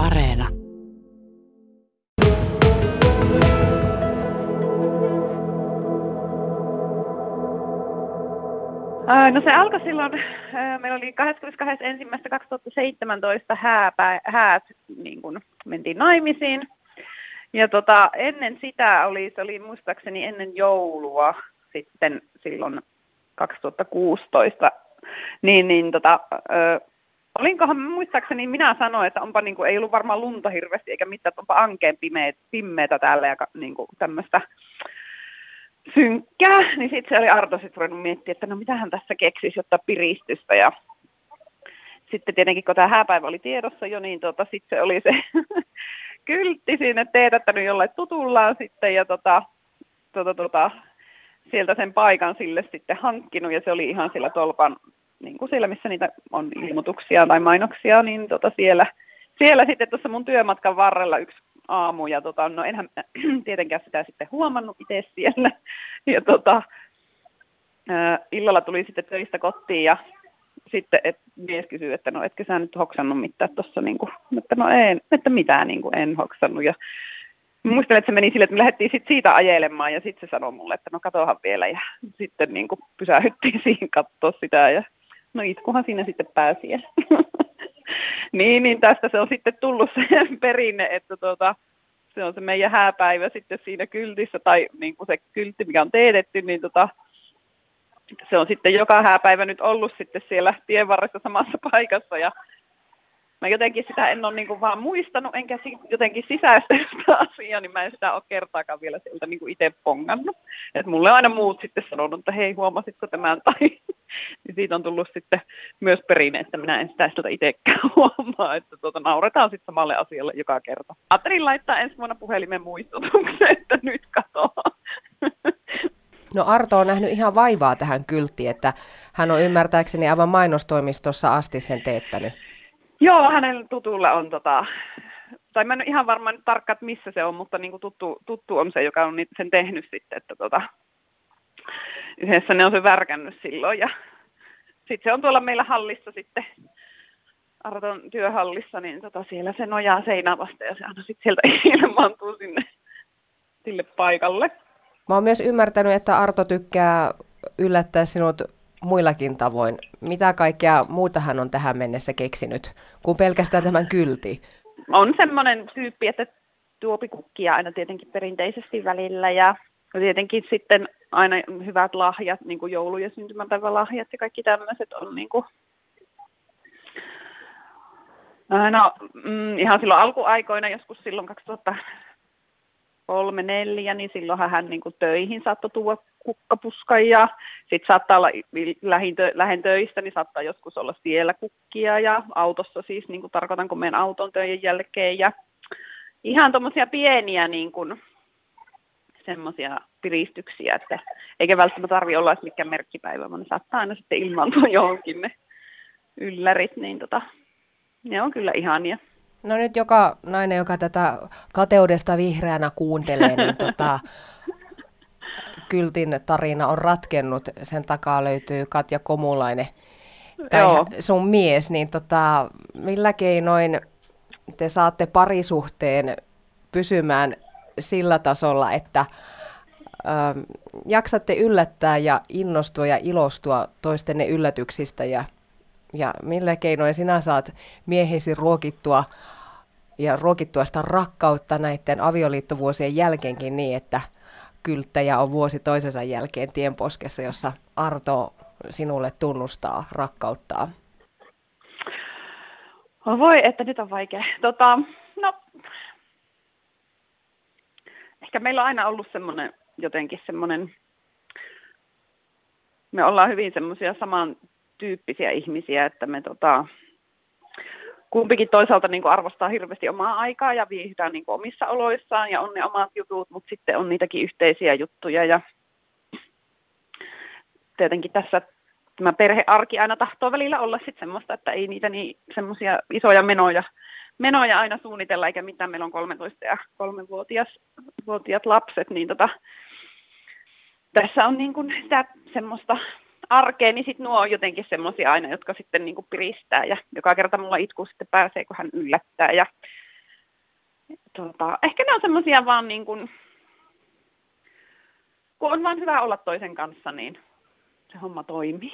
Areena. No se alkoi silloin, meillä oli 22.1.2017 hääpä, häät, niin kun mentiin naimisiin. Ja tota, ennen sitä oli, se oli muistaakseni ennen joulua sitten silloin 2016, niin, niin tota, olinkohan muistaakseni minä sanoin, että onpa niin kuin, ei ollut varmaan lunta hirveästi eikä mitään, että onpa ankeen pimeä, pimeätä täällä ja niin kuin, tämmöistä synkkää, niin sitten se oli Arto sitten ruvennut miettiä, että no mitähän tässä keksisi, jotta piristystä ja sitten tietenkin kun tämä hääpäivä oli tiedossa jo, niin tota, sitten se oli se kyltti sinne teetättänyt jollain tutullaan sitten ja tota, tota, tota, sieltä sen paikan sille sitten hankkinut ja se oli ihan sillä tolpan, niin kuin siellä missä niitä on ilmoituksia tai mainoksia, niin tota siellä, siellä sitten tuossa mun työmatkan varrella yksi aamu ja tota, no enhän tietenkään sitä sitten huomannut itse siellä ja tota, ää, illalla tuli sitten töistä kotiin ja sitten et mies kysyy, että no etkö sä nyt hoksannut mitään tuossa, niin että no en, että mitään niin kuin en hoksannut. Ja muistan, että se meni sille, että me lähdettiin sit siitä ajelemaan ja sitten se sanoi mulle, että no katohan vielä ja sitten niin kuin pysähyttiin siihen katsoa sitä ja no itkuhan siinä sitten pääsi. niin, niin tästä se on sitten tullut se perinne, että tuota, se on se meidän hääpäivä sitten siinä kyltissä tai niin kuin se kyltti, mikä on teetetty, niin tota, se on sitten joka hääpäivä nyt ollut sitten siellä tien varressa samassa paikassa ja mä jotenkin sitä en ole niin kuin vaan muistanut, enkä jotenkin sisäistä sitä asiaa, niin mä en sitä ole kertaakaan vielä sieltä niin itse pongannut. Et mulle aina muut sitten sanonut, että hei huomasitko tämän, tai niin siitä on tullut sitten myös perinne, että minä en sitä sieltä itsekään huomaa, että tuota, nauretaan sitten samalle asialle joka kerta. Ajattelin laittaa ensi vuonna puhelimen muistutuksen, että nyt katoaa. No Arto on nähnyt ihan vaivaa tähän kylttiin, että hän on ymmärtääkseni aivan mainostoimistossa asti sen teettänyt. Joo, hänen tutulla on tota, tai mä en ole ihan varma nyt että missä se on, mutta niin kuin tuttu, tuttu on se, joka on sen tehnyt sitten, että tota, yhdessä ne on se värkännyt silloin ja sitten se on tuolla meillä hallissa sitten, Arton työhallissa, niin tota, siellä se nojaa seinää vasta ja se aina sitten sieltä ilmaantuu sinne sille paikalle. Mä oon myös ymmärtänyt, että Arto tykkää yllättää sinut muillakin tavoin. Mitä kaikkea muuta hän on tähän mennessä keksinyt, kuin pelkästään tämän kylti? On semmoinen tyyppi, että tuopi kukkia aina tietenkin perinteisesti välillä ja tietenkin sitten aina hyvät lahjat, niin kuin joulu- ja syntymäpäivälahjat ja kaikki tämmöiset on niin kuin No, mm, ihan silloin alkuaikoina, joskus silloin 2000, kolme, neljä, niin silloinhan hän niin kuin töihin saattoi tuoda kukkapuskan ja sitten saattaa olla lähin töistä, niin saattaa joskus olla siellä kukkia ja autossa siis, niin kuin tarkoitanko meidän auton töiden jälkeen ja ihan tuommoisia pieniä niin kuin, semmoisia piristyksiä, että eikä välttämättä tarvitse olla edes mikään merkkipäivä, vaan ne saattaa aina sitten ilmaantua johonkin ne yllärit, niin tota, ne on kyllä ihania. No nyt joka nainen, joka tätä kateudesta vihreänä kuuntelee, niin tota, Kyltin tarina on ratkennut. Sen takaa löytyy Katja Komulainen, tai Joo. sun mies. Niin tota, millä keinoin te saatte parisuhteen pysymään sillä tasolla, että ö, jaksatte yllättää ja innostua ja ilostua toistenne yllätyksistä ja ja millä keinoin sinä saat miehesi ruokittua ja ruokittua sitä rakkautta näiden avioliittovuosien jälkeenkin niin, että kylttäjä on vuosi toisensa jälkeen tienposkessa, jossa Arto sinulle tunnustaa rakkauttaa? Oh voi, että nyt on vaikea. Tota, no, ehkä meillä on aina ollut semmoinen jotenkin semmoinen, me ollaan hyvin semmoisia saman tyyppisiä ihmisiä, että me tota, kumpikin toisaalta niin kuin arvostaa hirveästi omaa aikaa ja viihdään niin kuin omissa oloissaan ja on ne omat jutut, mutta sitten on niitäkin yhteisiä juttuja ja tietenkin tässä tämä perhearki aina tahtoo välillä olla sitten semmoista, että ei niitä niin semmoisia isoja menoja, menoja aina suunnitella, eikä mitään. Meillä on 13 ja 3-vuotiaat lapset, niin tota, tässä on niin kuin sitä semmoista arkeen, niin sitten nuo on jotenkin semmoisia aina, jotka sitten niin piristää ja joka kerta mulla itku sitten pääsee, kun hän yllättää. Ja, tota, ehkä ne on semmoisia vaan niin kuin, kun on vaan hyvä olla toisen kanssa, niin se homma toimii.